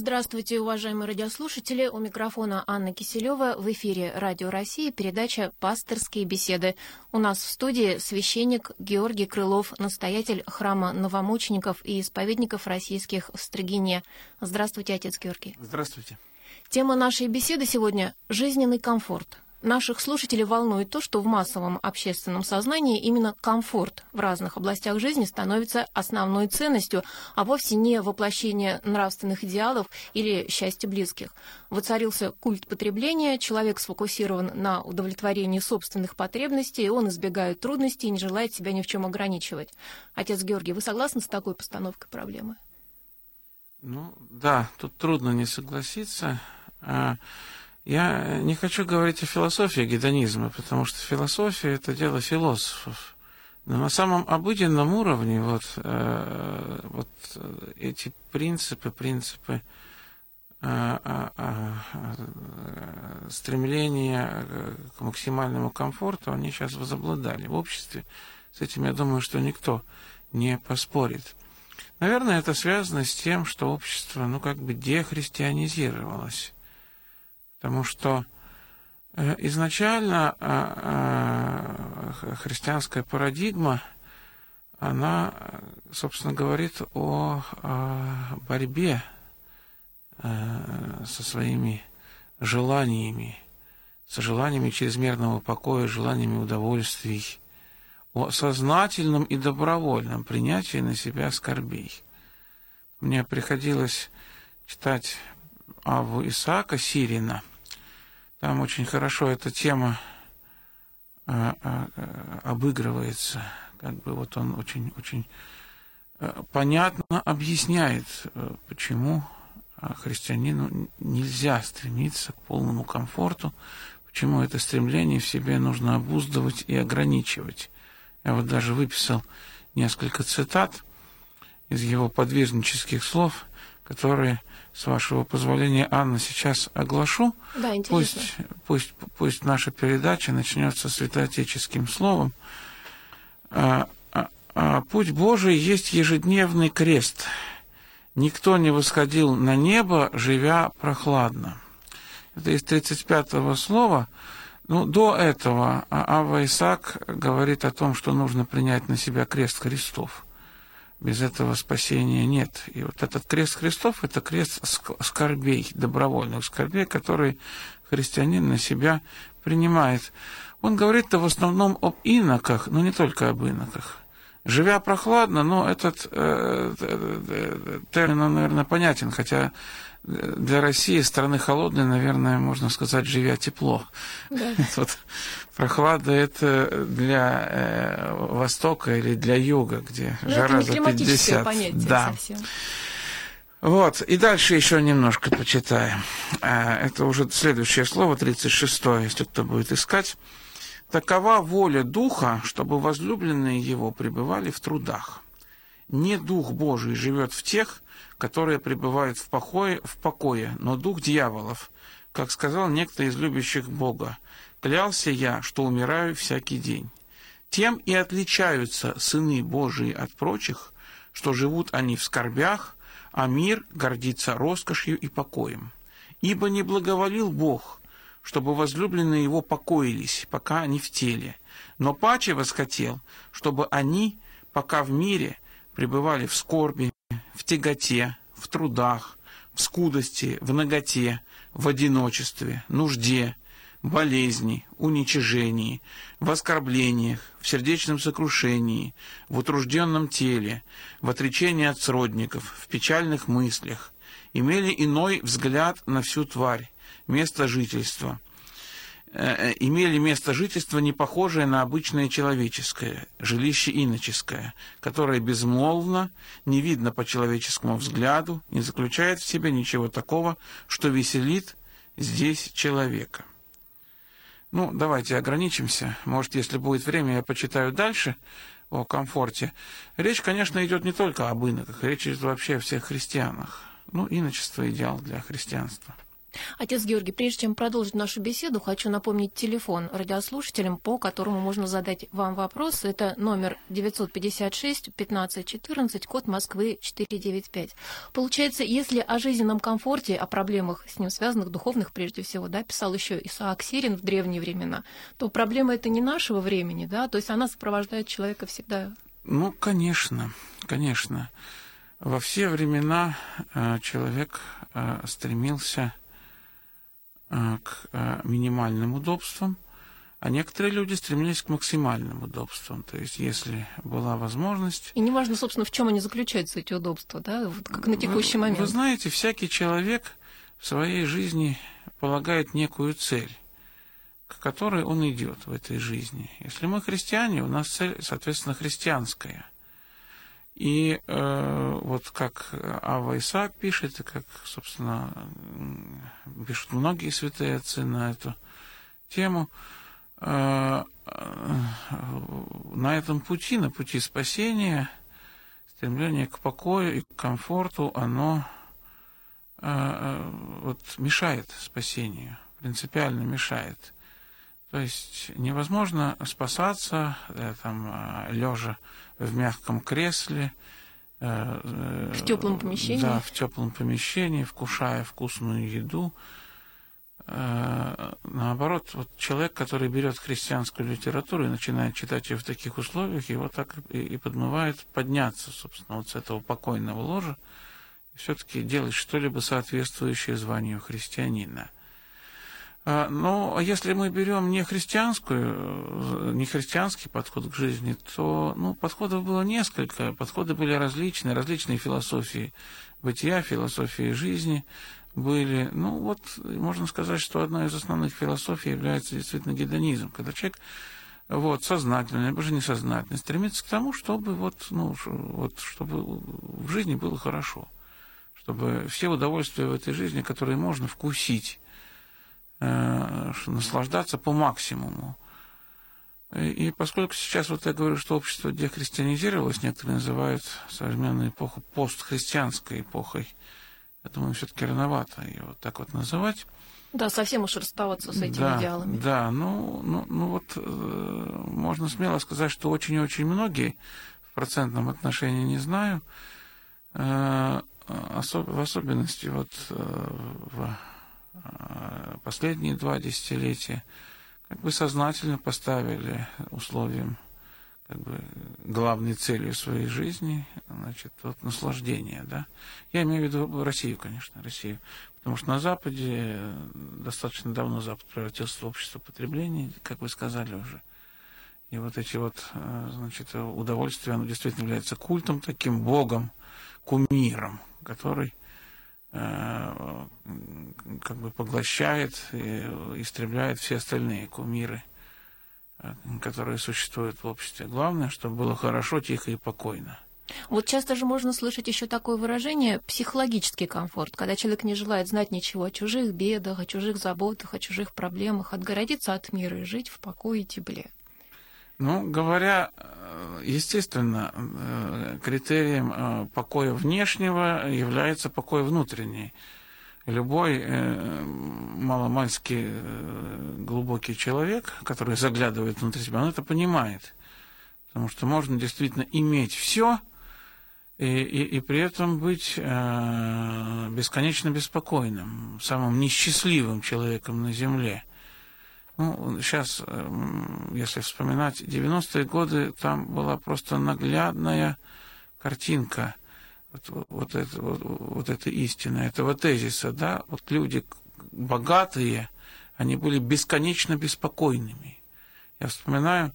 Здравствуйте, уважаемые радиослушатели. У микрофона Анна Киселева. В эфире Радио России передача «Пасторские беседы». У нас в студии священник Георгий Крылов, настоятель храма новомучеников и исповедников российских в Строгине. Здравствуйте, отец Георгий. Здравствуйте. Тема нашей беседы сегодня – жизненный комфорт – Наших слушателей волнует то, что в массовом общественном сознании именно комфорт в разных областях жизни становится основной ценностью, а вовсе не воплощение нравственных идеалов или счастья близких. Воцарился культ потребления, человек сфокусирован на удовлетворении собственных потребностей, он избегает трудностей и не желает себя ни в чем ограничивать. Отец Георгий, вы согласны с такой постановкой проблемы? Ну, да, тут трудно не согласиться. Я не хочу говорить о философии гедонизма, потому что философия – это дело философов. Но на самом обыденном уровне вот, э, вот эти принципы, принципы э, э, э, стремления к максимальному комфорту, они сейчас возобладали в обществе. С этим, я думаю, что никто не поспорит. Наверное, это связано с тем, что общество, ну, как бы дехристианизировалось. Потому что э, изначально а, а, христианская парадигма, она, собственно, говорит о борьбе э, со своими желаниями, со желаниями чрезмерного покоя, желаниями удовольствий, о сознательном и добровольном принятии на себя скорбей. Мне приходилось читать Аву Исаака Сирина. Там очень хорошо эта тема а, а, а, обыгрывается. Как бы вот он очень-очень понятно объясняет, почему христианину нельзя стремиться к полному комфорту, почему это стремление в себе нужно обуздывать и ограничивать. Я вот даже выписал несколько цитат из его подвижнических слов, которые с вашего позволения, Анна, сейчас оглашу. Да, интересно. Пусть, пусть, пусть наша передача начнется святоотеческим словом. А, а, а, Путь Божий есть ежедневный крест. Никто не восходил на небо, живя прохладно. Это из 35-го слова. Ну, до этого Ава Исаак говорит о том, что нужно принять на себя крест Христов. Без этого спасения нет. И вот этот крест Христов – это крест скорбей, добровольных скорбей, который христианин на себя принимает. Он говорит-то в основном об иноках, но не только об иноках. Живя прохладно, но этот э, э, э термин, он, наверное, понятен, хотя для России, страны холодной, наверное, можно сказать, живя тепло. Да. Вот, прохлада это для э, Востока или для Юга, где Но жара это не за 50. Понятие да. Совсем. Вот, и дальше еще немножко почитаем. А, это уже следующее слово, 36 если кто будет искать. Такова воля Духа, чтобы возлюбленные Его пребывали в трудах. Не Дух Божий живет в тех, которые пребывают в покое, в покое, но дух дьяволов, как сказал некто из любящих Бога, клялся я, что умираю всякий день. Тем и отличаются сыны Божии от прочих, что живут они в скорбях, а мир гордится роскошью и покоем. Ибо не благоволил Бог, чтобы возлюбленные его покоились, пока они в теле, но паче восхотел, чтобы они, пока в мире, пребывали в скорби, тяготе, в трудах, в скудости, в наготе, в одиночестве, нужде, болезни, уничижении, в оскорблениях, в сердечном сокрушении, в утружденном теле, в отречении от сродников, в печальных мыслях, имели иной взгляд на всю тварь, место жительства, имели место жительства, не похожее на обычное человеческое, жилище иноческое, которое безмолвно, не видно по человеческому взгляду, не заключает в себе ничего такого, что веселит здесь человека. Ну, давайте ограничимся. Может, если будет время, я почитаю дальше о комфорте. Речь, конечно, идет не только об иноках, речь идет вообще о всех христианах. Ну, иночество – идеал для христианства. Отец Георгий, прежде чем продолжить нашу беседу, хочу напомнить телефон радиослушателям, по которому можно задать вам вопрос. Это номер 956 15 14, код Москвы 495. Получается, если о жизненном комфорте, о проблемах с ним связанных, духовных прежде всего, да, писал еще Исаак Сирин в древние времена, то проблема это не нашего времени, да, то есть она сопровождает человека всегда. Ну, конечно, конечно. Во все времена э, человек э, стремился к э, минимальным удобствам, а некоторые люди стремились к максимальным удобствам. То есть, если была возможность... И неважно, собственно, в чем они заключаются, эти удобства, да, вот как на текущий вы, момент. Вы знаете, всякий человек в своей жизни полагает некую цель, к которой он идет в этой жизни. Если мы христиане, у нас цель, соответственно, христианская – и э, вот как Ава Исаак пишет, и как, собственно, пишут многие святые отцы на эту тему, э, на этом пути, на пути спасения, стремление к покою и к комфорту, оно э, вот, мешает спасению, принципиально мешает. То есть невозможно спасаться, э, там, э, лежа в мягком кресле. Э, в теплом помещении? Да, в теплом помещении, вкушая вкусную еду. Наоборот, вот человек, который берет христианскую литературу и начинает читать ее в таких условиях, его так и подмывает подняться, собственно, вот с этого покойного ложа и все-таки делать что-либо соответствующее званию христианина – Но а если мы берем не христианскую, не христианский подход к жизни, то ну, подходов было несколько. Подходы были различные, различные философии бытия, философии жизни были. Ну вот, можно сказать, что одной из основных философий является действительно гедонизм, когда человек вот, сознательно, либо же несознательно, стремится к тому, чтобы, вот, ну, вот, чтобы в жизни было хорошо, чтобы все удовольствия в этой жизни, которые можно вкусить, Э, наслаждаться по максимуму. И поскольку сейчас вот я говорю, что общество дехристианизировалось, некоторые называют современную эпоху постхристианской эпохой, я думаю, все-таки рановато ее вот так вот называть. Да, совсем уж расставаться с этими да, идеалами. Да, ну, ну, ну вот э, можно смело сказать, что очень и очень многие в процентном отношении не знаю, э, особ, в особенности вот э, в Э, последние два десятилетия как бы сознательно поставили условием как бы главной целью своей жизни, значит, вот наслаждение, да. Я имею в виду Россию, конечно, Россию. Потому что на Западе достаточно давно Запад превратился в общество потребления, как вы сказали уже. И вот эти вот, э, значит, удовольствия, оно действительно является культом, таким богом, кумиром, который Э, как бы поглощает и истребляет все остальные кумиры, э, которые существуют в обществе. Главное, чтобы было хорошо, тихо и покойно. Вот часто же можно слышать еще такое выражение психологический комфорт, когда человек не желает знать ничего о чужих бедах, о чужих заботах, о чужих проблемах, отгородиться от мира и жить в покое и тепле. Ну, говоря, э, естественно, э, критерием э, покоя внешнего является покой внутренний. Любой маломальский глубокий человек, который заглядывает внутрь себя, он это понимает. Потому что можно действительно иметь все и, и, и при этом быть бесконечно беспокойным, самым несчастливым человеком на Земле. Ну, сейчас, эм, если вспоминать 90-е годы, там была просто наглядная картинка вот, вот, это, вот, вот этой истины, этого тезиса, да, вот люди богатые, они были бесконечно беспокойными. Я вспоминаю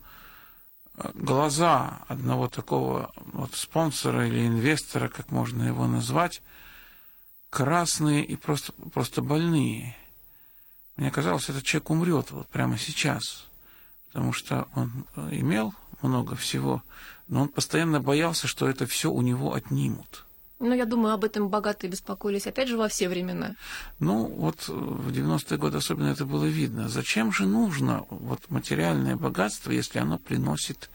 э, глаза одного такого вот спонсора или инвестора, как можно его назвать, красные и просто, просто больные. Мне казалось, этот человек умрет вот прямо сейчас, потому что он э, имел много всего, но он постоянно боялся, что это все у него отнимут. Ну, я думаю, об этом богатые беспокоились, опять же, во все времена. Ну, вот в 90-е годы особенно это было видно. Зачем же нужно вот материальное богатство, если оно приносит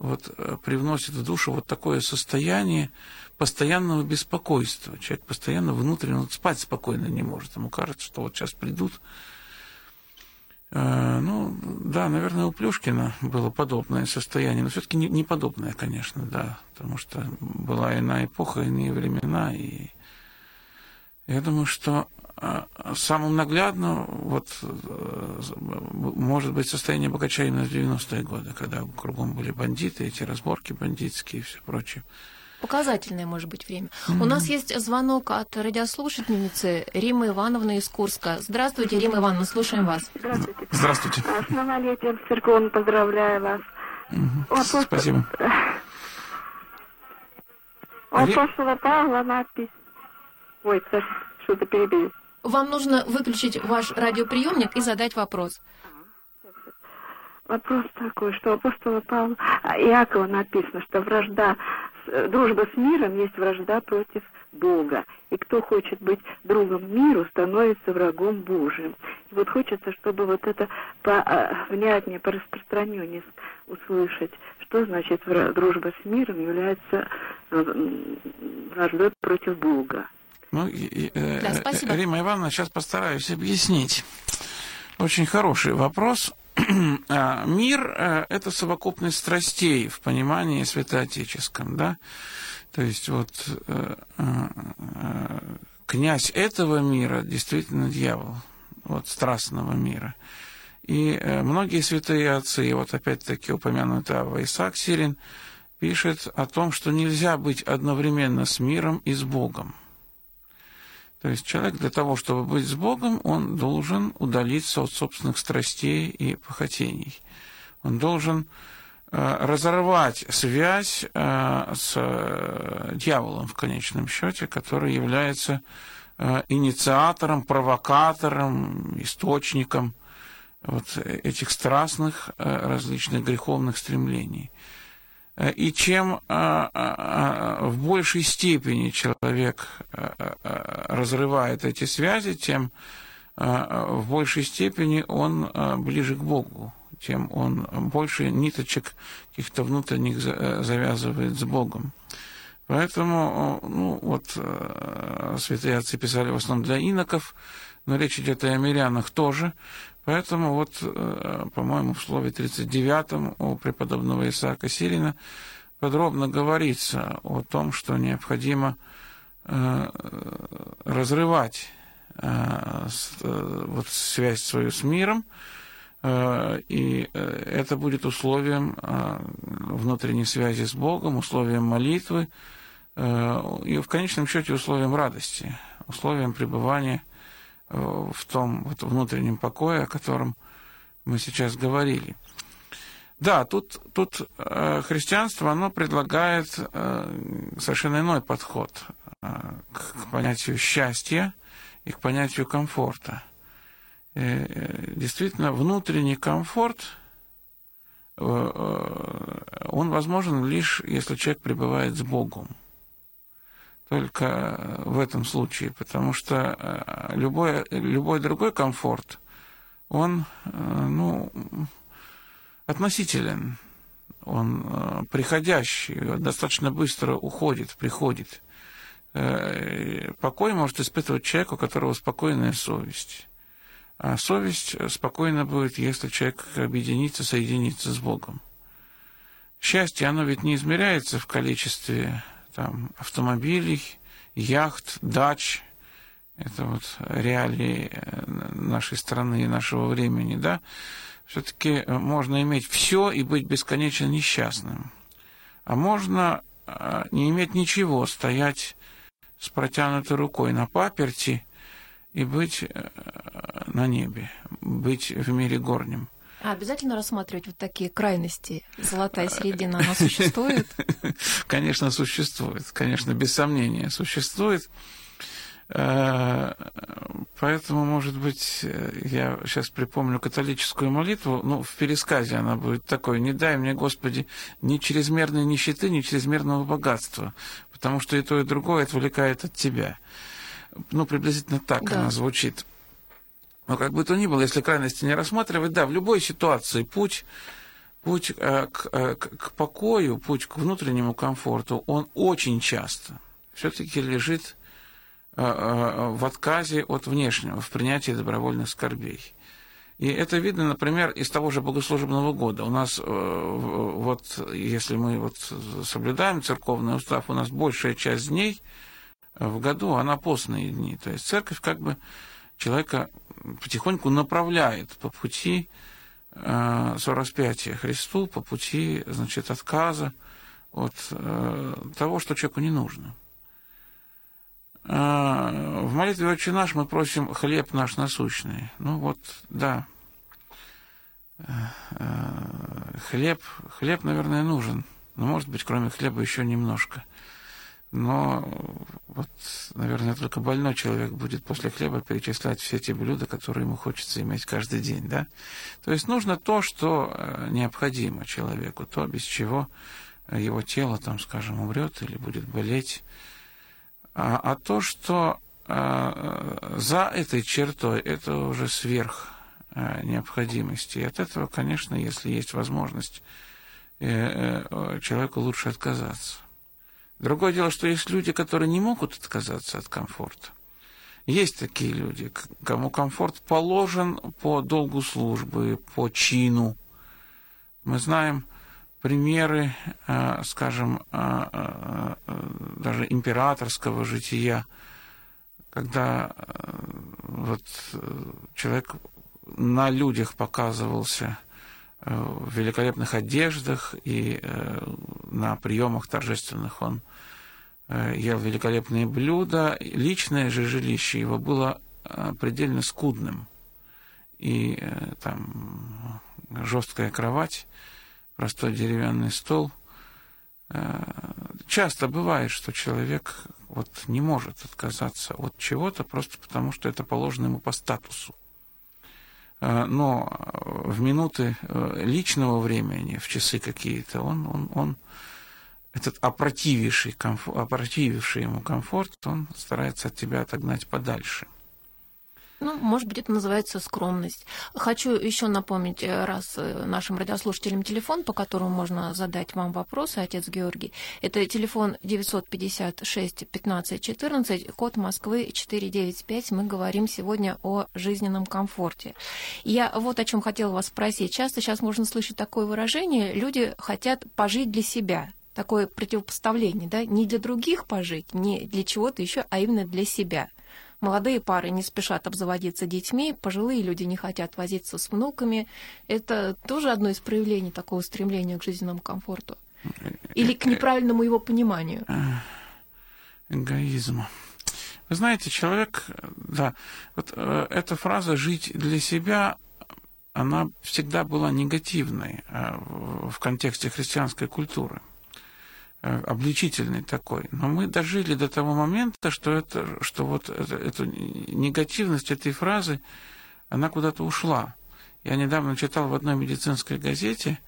вот э, привносит в душу вот такое состояние постоянного беспокойства. Человек постоянно внутренне вот спать спокойно не может. Ему кажется, что вот сейчас придут. Э, ну, да, наверное, у Плюшкина было подобное состояние, но все-таки не, не подобное, конечно, да, потому что была иная эпоха, иные времена, и я думаю, что самым наглядно вот, э, может быть состояние Богача именно в 90-е годы, когда кругом были бандиты, эти разборки бандитские и все прочее. Показательное, может быть, время. Mm-hmm. У нас есть звонок от радиослушательницы Римы Ивановны из Курска. Здравствуйте, Рима Ивановна, слушаем вас. Здравствуйте. Здравствуйте. А, с новолетием церковным поздравляю вас. Mm-hmm. Вопрос... Спасибо. У апостола Павла надпись... Ой, что-то перебили. Вам нужно выключить ваш радиоприемник и задать вопрос. Вопрос такой, что апостола Павла Иакова написано, что вражда, дружба с миром есть вражда против Бога. И кто хочет быть другом миру, становится врагом Божиим. И вот хочется, чтобы вот это по внятнее, по распространению услышать, что значит дружба с миром является враждой против Бога. Ну, э, да, спасибо. Рима Ивановна, сейчас постараюсь объяснить. Очень хороший вопрос. А, мир э, – это совокупность страстей в понимании святоотеческом, да? То есть вот э, князь этого мира действительно дьявол, вот страстного мира. И многие святые отцы, вот опять-таки упомянутый Ава Исаак Сирин, пишет о том, что нельзя быть одновременно с миром и с Богом. То есть человек для того, чтобы быть с Богом, он должен удалиться от собственных страстей и похотений. Он должен э, разорвать связь э, с э, дьяволом в конечном счете, который является инициатором, провокатором, источником вот этих страстных различных греховных стремлений. И чем а, а, а, в большей степени человек разрывает эти связи, тем в большей степени он ближе к Богу, тем он больше ниточек каких-то внутренних завязывает с Богом. Поэтому, ну, вот, святые отцы писали в основном для иноков, но речь идет и о мирянах тоже, Поэтому вот, э, по-моему, в слове 39 у преподобного Исаака Сирина подробно говорится о том, что необходимо э, разрывать э, вот связь свою с миром, и это будет условием внутренней связи с Богом, условием молитвы, и в конечном счете условием радости, условием пребывания в том вот внутреннем покое, о котором мы сейчас говорили. Да, тут, тут э, христианство, оно предлагает э, совершенно иной подход э, к, понятию счастья и к понятию комфорта. Э, э действительно, внутренний комфорт, э, э, он возможен лишь, если человек пребывает с Богом только в этом случае, потому что э, любой, любой другой комфорт, он, э, ну, относителен, он э, приходящий, достаточно быстро уходит, приходит. Покой может испытывать человек, у которого спокойная совесть. А совесть спокойно будет, если человек объединится, соединится с Богом. Счастье, оно ведь не измеряется в количестве там, автомобилей, яхт, дач. Это вот реалии э, нашей страны и нашего времени, да. Все-таки э, можно иметь все и быть бесконечно несчастным. А можно э, не иметь ничего, стоять с протянутой рукой на паперти и быть на небе, быть в мире горнем. А обязательно рассматривать вот такие крайности? Золотая середина, она существует? Конечно, существует. Конечно, без сомнения, существует. Э, поэтому, может быть, я сейчас припомню католическую молитву, ну, в пересказе она будет такой, «Не дай мне, Господи, ни чрезмерной нищеты, ни чрезмерного богатства, потому что и то, и другое отвлекает от Тебя». Ну, приблизительно так да. она звучит. Но как бы то ни было, если крайности не рассматривать, да, в любой ситуации путь путь к, к, к покою, путь к внутреннему комфорту, он очень часто все-таки лежит в отказе от внешнего, в принятии добровольных скорбей. И это видно, например, из того же богослужебного года. У нас, вот, если мы вот соблюдаем церковный устав, у нас большая часть дней в году, она постные дни. То есть церковь как бы человека потихоньку направляет по пути э, сораспятия Христу, по пути, значит, отказа от э, того, что человеку не нужно. Э, в молитве «Отче наш» мы просим «хлеб наш насущный». Ну вот, да, хлеб, хлеб, наверное, нужен. Но, может быть, кроме хлеба еще немножко – но вот, наверное, только больной человек будет после хлеба перечислять все те блюда, которые ему хочется иметь каждый день, да? То есть нужно то, что э, необходимо человеку, то, без чего его тело, там, скажем, умрет или будет болеть. А, а то, что а, за этой чертой, это уже сверх необходимости. И от этого, конечно, если есть возможность, человеку лучше отказаться. Другое дело, что есть люди, которые не могут отказаться от комфорта. Есть такие люди, кому комфорт положен по долгу службы, по чину. Мы знаем примеры, э, скажем, э, э, даже императорского жития, когда вот человек на людях показывался в великолепных одеждах, и на приемах торжественных он Э, ел великолепные блюда. Личное же жилище его было э, предельно скудным. И э, там жесткая кровать, простой деревянный стол. Часто бывает, что человек вот не может отказаться от чего-то просто потому, что это положено ему по статусу. Но в минуты личного времени, в часы какие-то, он, он, он этот опротививший, комфорт, опротививший ему комфорт, он старается от тебя отогнать подальше. Ну, может быть, это называется скромность. Хочу еще напомнить э, раз э, нашим радиослушателям телефон, по которому можно задать вам вопросы, отец Георгий. Это телефон 956 15 14, код Москвы 495. Мы говорим сегодня о жизненном комфорте. Я вот о чем хотела вас спросить. Часто сейчас можно слышать такое выражение, люди хотят пожить для себя такое противопоставление, да, не для других пожить, не для чего-то еще, а именно для себя. Молодые пары не спешат обзаводиться детьми, пожилые люди не хотят возиться с внуками. Это тоже одно из проявлений такого стремления к жизненному комфорту. Или к неправильному его пониманию. Эгоизм. Вы знаете, человек, да, вот э, эта фраза «жить для себя», она всегда была негативной э, в контексте христианской культуры. Э, обличительный такой. Но мы дожили до того момента, что, это, что вот это, эту негативность этой фразы, она куда-то ушла. Я недавно читал в одной медицинской газете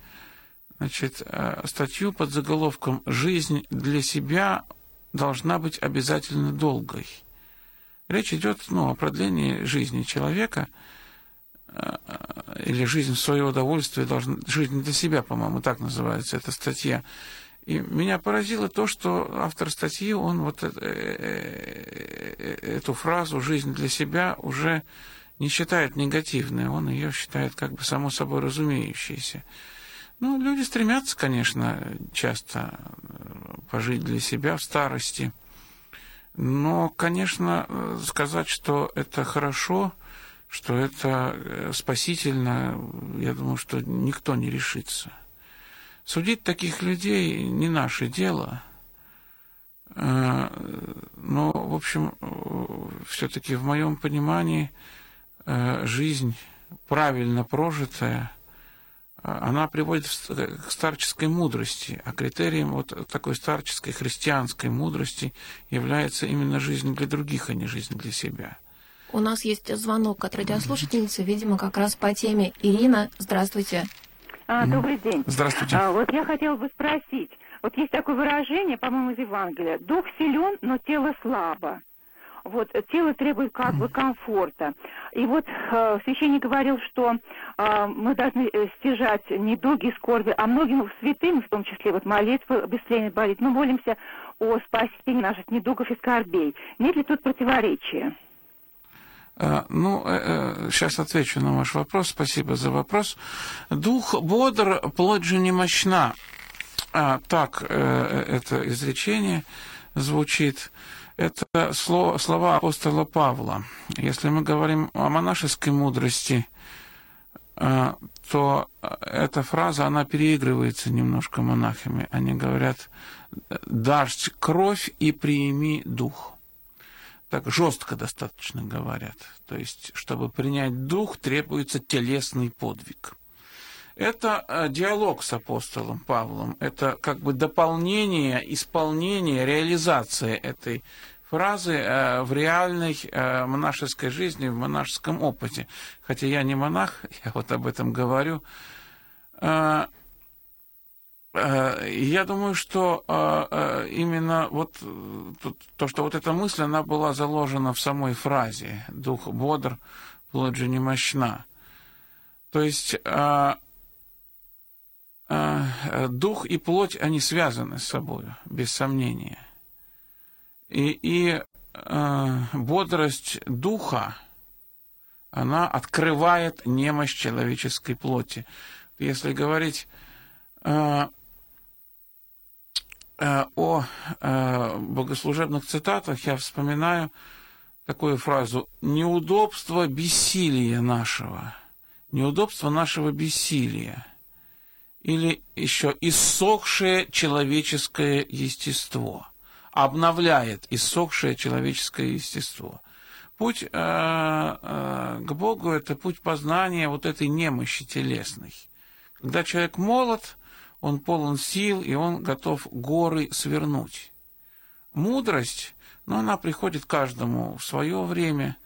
значит, э, статью под заголовком «Жизнь для себя должна быть обязательно долгой». Речь идет ну, о продлении жизни человека, э, или жизнь в свое удовольствие, должна, жизнь для себя, по-моему, так называется эта статья. И меня поразило то, что автор статьи, он вот э, э, э, эту фразу «жизнь для себя» уже не считает негативной, он ее считает как бы само собой разумеющейся. Ну, люди стремятся, конечно, часто пожить для себя в старости. Но, конечно, сказать, что это хорошо, что это спасительно, я думаю, что никто не решится. Судить таких людей не наше дело. Э, но, в общем, все-таки в моем понимании э, жизнь правильно прожитая, она приводит к старческой мудрости, а критерием вот такой старческой христианской мудрости является именно жизнь для других, а не жизнь для себя. У нас есть звонок от радиослушательницы, видимо, как раз по теме. Ирина, здравствуйте. А, добрый день. Здравствуйте. А, вот я хотела бы спросить. Вот есть такое выражение, по-моему, из Евангелия. Дух силен, но тело слабо. вот тело требует как бы комфорта. И вот э, священник говорил, что э, мы должны э, стяжать недуги, скорби, а многим святым, в том числе вот молитва бесследно болит, мы молимся о спасении наших недугов и скорбей. Нет ли тут противоречия? Э, ну, сейчас э, отвечу на ваш вопрос. Спасибо за вопрос. Дух бодр, плоть же не мощна. А, так это изречение звучит. Это слова апостола Павла. Если мы говорим о монашеской мудрости, то эта фраза, она переигрывается немножко монахами. Они говорят, дашь кровь и приими дух так жестко достаточно говорят. То есть, чтобы принять дух, требуется телесный подвиг. Это э, диалог с апостолом Павлом, это как бы дополнение, исполнение, реализация этой фразы э, в реальной э, монашеской жизни, в монашеском опыте. Хотя я не монах, я вот об этом говорю. Э, я думаю, что э, э, именно вот то, что вот эта мысль, она была заложена в самой фразе «дух бодр, плоть же не мощна». То есть дух и плоть, они связаны с собой, без сомнения. И, и бодрость духа, она открывает немощь человеческой плоти. Если говорить о э, богослужебных цитатах я вспоминаю такую фразу «неудобство бессилия нашего», «неудобство нашего бессилия» или еще «иссохшее человеческое естество», обновляет иссохшее человеческое естество. Путь э, э, к Богу – это путь познания вот этой немощи телесной. Когда человек молод – он полон сил, и он готов горы свернуть. Мудрость, но она приходит каждому в свое время.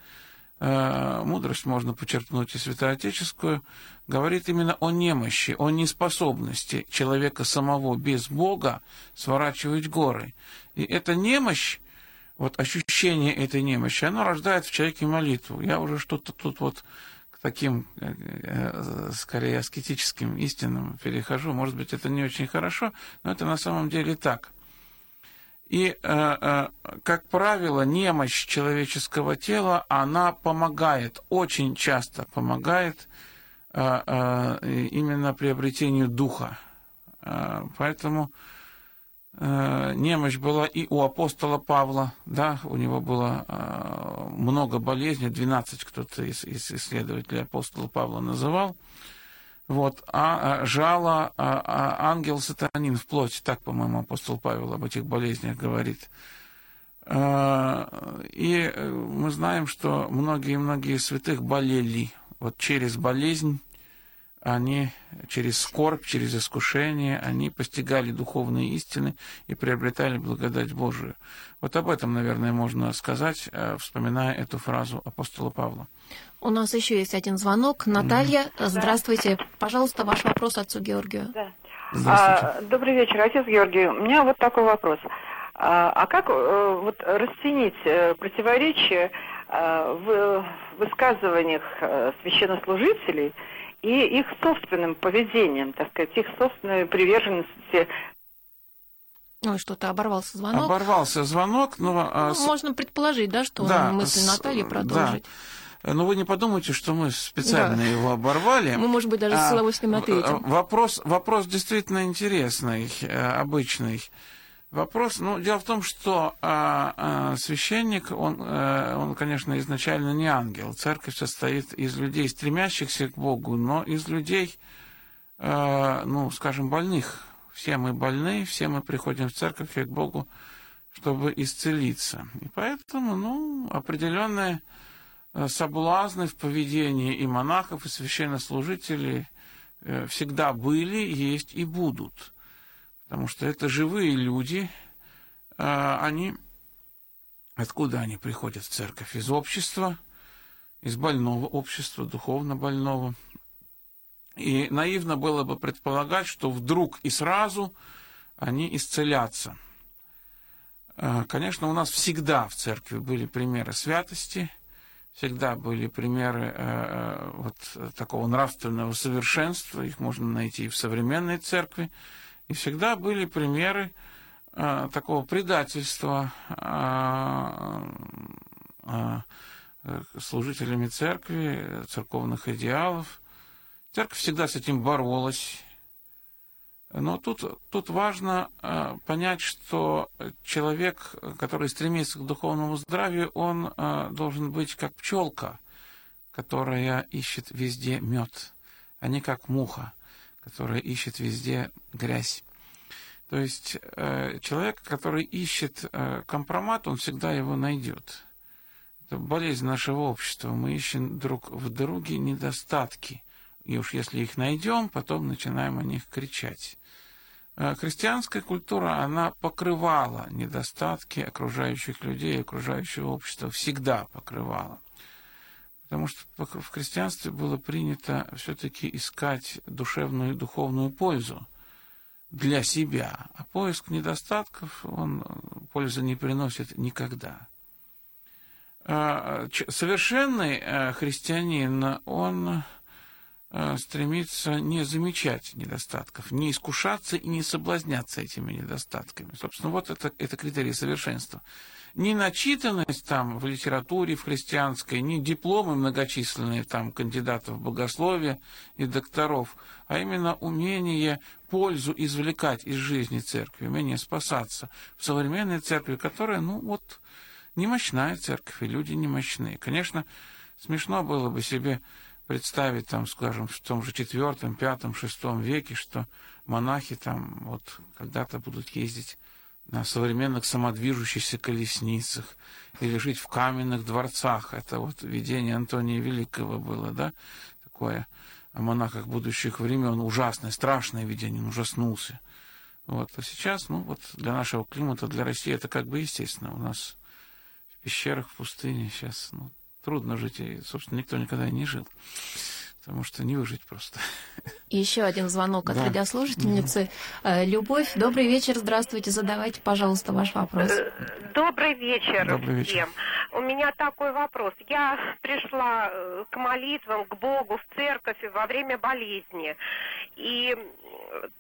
Э, мудрость можно почерпнуть и святоотеческую, говорит именно о немощи, о неспособности человека самого без Бога сворачивать горы. И эта немощь, вот ощущение этой немощи, оно рождает в человеке молитву. Я уже что-то тут вот таким, э, э, скорее, аскетическим истинам перехожу. Может быть, это не очень хорошо, но это на самом деле так. И, э, как правило, немощь человеческого тела, она помогает, очень часто помогает именно приобретению духа. Поэтому Э, немощь была и у апостола Павла, да, у него было э, много болезней, 12 кто-то из, из исследователей апостола Павла называл. Вот, а, а жало а, а, ангел сатанин в плоти, так, по-моему, апостол Павел об этих болезнях говорит. Э, и мы знаем, что многие-многие святых болели вот через болезнь они через скорбь, через искушение, они постигали духовные истины и приобретали благодать Божию. Вот об этом, наверное, можно сказать, э, вспоминая эту фразу апостола Павла. У нас еще есть один звонок. Наталья, mm здравствуйте. Пожалуйста, ваш вопрос отцу Георгию. Да. А, добрый вечер, отец Георгий. У меня вот такой вопрос. А, а как э, вот расценить э, противоречие в высказываниях священнослужителей – и их собственным поведением, так сказать, их собственной приверженности Ой, что-то оборвался звонок. Оборвался звонок, но... А ну, Можно предположить, да, что да, мысль Натальи продолжить. Да. Но вы не подумайте, что мы специально да. его оборвали. Мы, может быть, даже а, с удовольствием ответим. Вопрос, вопрос действительно интересный, э, обычный. Вопрос, ну, дело в том, что а, а, священник, он, а, он, конечно, изначально не ангел. Церковь состоит из людей, стремящихся к Богу, но из людей, а, ну, скажем, больных. Все мы больны, все мы приходим в церковь и к Богу, чтобы исцелиться. И поэтому, ну, определенные э, соблазны в поведении и монахов, и священнослужителей всегда были, есть и будут – Потому что это живые люди, а, они... Откуда они приходят в церковь? Из общества, из больного общества, духовно больного. И наивно было бы предполагать, что вдруг и сразу они исцелятся. Э, конечно, у нас всегда в церкви были примеры святости, всегда были примеры э, вот такого нравственного совершенства, их можно найти и в современной церкви, и всегда были примеры такого предательства служителями церкви, церковных идеалов. Церковь всегда с этим боролась, но тут, тут важно э, понять, что человек, который стремится к духовному здравию, он э, должен быть как пчелка, которая ищет везде мед, а не как муха, которая ищет везде грязь. То есть э, человек, который ищет э, компромат, он всегда его найдет. Это болезнь нашего общества. Мы ищем друг в друге недостатки. И уж если их найдем, потом начинаем о них кричать. Э, христианская культура, она покрывала недостатки окружающих людей, окружающего общества, всегда покрывала. Потому что в христианстве было принято все-таки искать душевную и духовную пользу для себя, а поиск недостатков, он пользы не приносит никогда. Э, совершенный э, христианин, он Э, стремиться не замечать недостатков, не искушаться и не соблазняться этими недостатками. Собственно, вот это, это критерий совершенства. Не начитанность там в литературе, в христианской, не дипломы многочисленные там кандидатов в богословие и докторов, а именно умение пользу извлекать из жизни церкви, умение спасаться в современной церкви, которая, ну вот, немощная церковь, и люди немощные. Конечно, смешно было бы себе представить, там, скажем, в том же четвертом, пятом, шестом веке, что монахи там вот когда-то будут ездить на современных самодвижущихся колесницах или жить в каменных дворцах. Это вот видение Антония Великого было, да, такое о монахах будущих времен, ужасное, страшное видение, он ужаснулся. Вот. А сейчас, ну, вот для нашего климата, для России это как бы естественно. У нас в пещерах, в пустыне сейчас, ну, трудно жить, и, собственно, никто никогда и не жил. Потому что не выжить просто. еще один звонок от да. радиослушательницы. mm Любовь, добрый вечер, здравствуйте, задавайте, пожалуйста, ваш вопрос. Э, добрый вечер добрый вечер. всем. У меня такой вопрос. Я пришла э, к молитвам, к Богу, в церковь во время болезни. И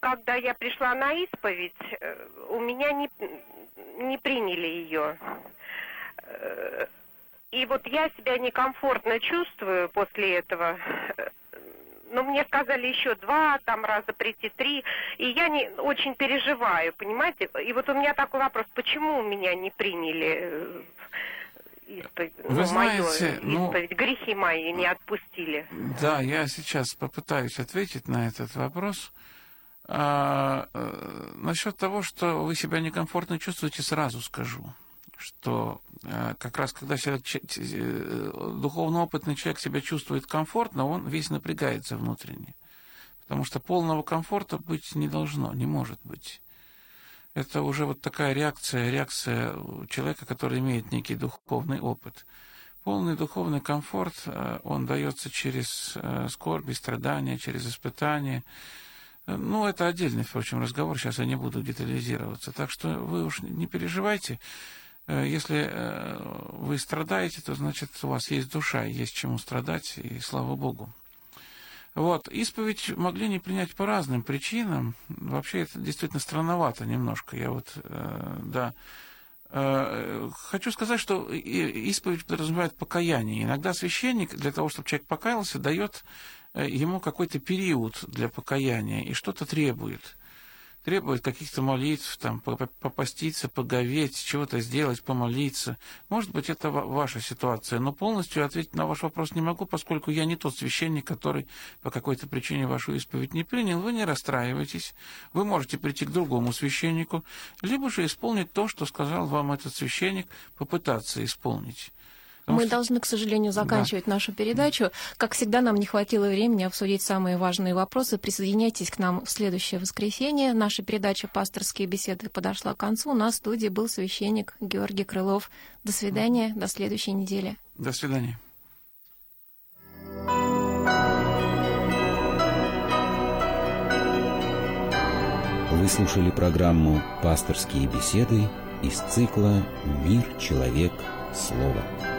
когда я пришла на исповедь, у меня не, не приняли ее и вот я себя некомфортно чувствую после этого. Ну, мне сказали еще два там раза прийти, три. И я не очень переживаю, понимаете? И вот у меня такой вопрос, почему меня не приняли э, исповедь, Вы ну, знаете, мою исповедь, ну, грехи мои не отпустили? Да, я сейчас попытаюсь ответить на этот вопрос. А, а, насчет того, что вы себя некомфортно чувствуете, сразу скажу что э, как раз когда человек, э, духовно опытный человек себя чувствует комфортно, он весь напрягается внутренне. Потому что полного комфорта быть не должно, не может быть. Это уже вот такая реакция, реакция человека, который имеет некий духовный опыт. Полный духовный комфорт, э, он дается через скорби, страдания, через испытания. Ну, это отдельный, впрочем, разговор, сейчас я не буду детализироваться. Так что вы уж не переживайте. Э, если э, вы страдаете, то значит у вас есть душа, есть чему страдать, и слава Богу. Вот, исповедь могли не принять по разным причинам. Вообще это действительно странновато немножко. Я вот, э, да, хочу сказать, что исповедь подразумевает покаяние. Иногда священник для того, чтобы человек покаялся, дает ему какой-то период для покаяния и что-то требует требует каких-то молитв, там, попаститься, поговеть, чего-то сделать, помолиться. Может быть, это ваша ситуация, но полностью ответить на ваш вопрос не могу, поскольку я не тот священник, который по какой-то причине вашу исповедь не принял. Вы не расстраивайтесь, вы можете прийти к другому священнику, либо же исполнить то, что сказал вам этот священник, попытаться исполнить. Мы что... должны, к сожалению, заканчивать да. нашу передачу. Как всегда, нам не хватило времени обсудить самые важные вопросы. Присоединяйтесь к нам в следующее воскресенье. Наша передача «Пасторские беседы» подошла к концу. На студии был священник Георгий Крылов. До свидания, до следующей недели. До свидания. Вы слушали программу «Пасторские беседы» из цикла «Мир, человек, слово».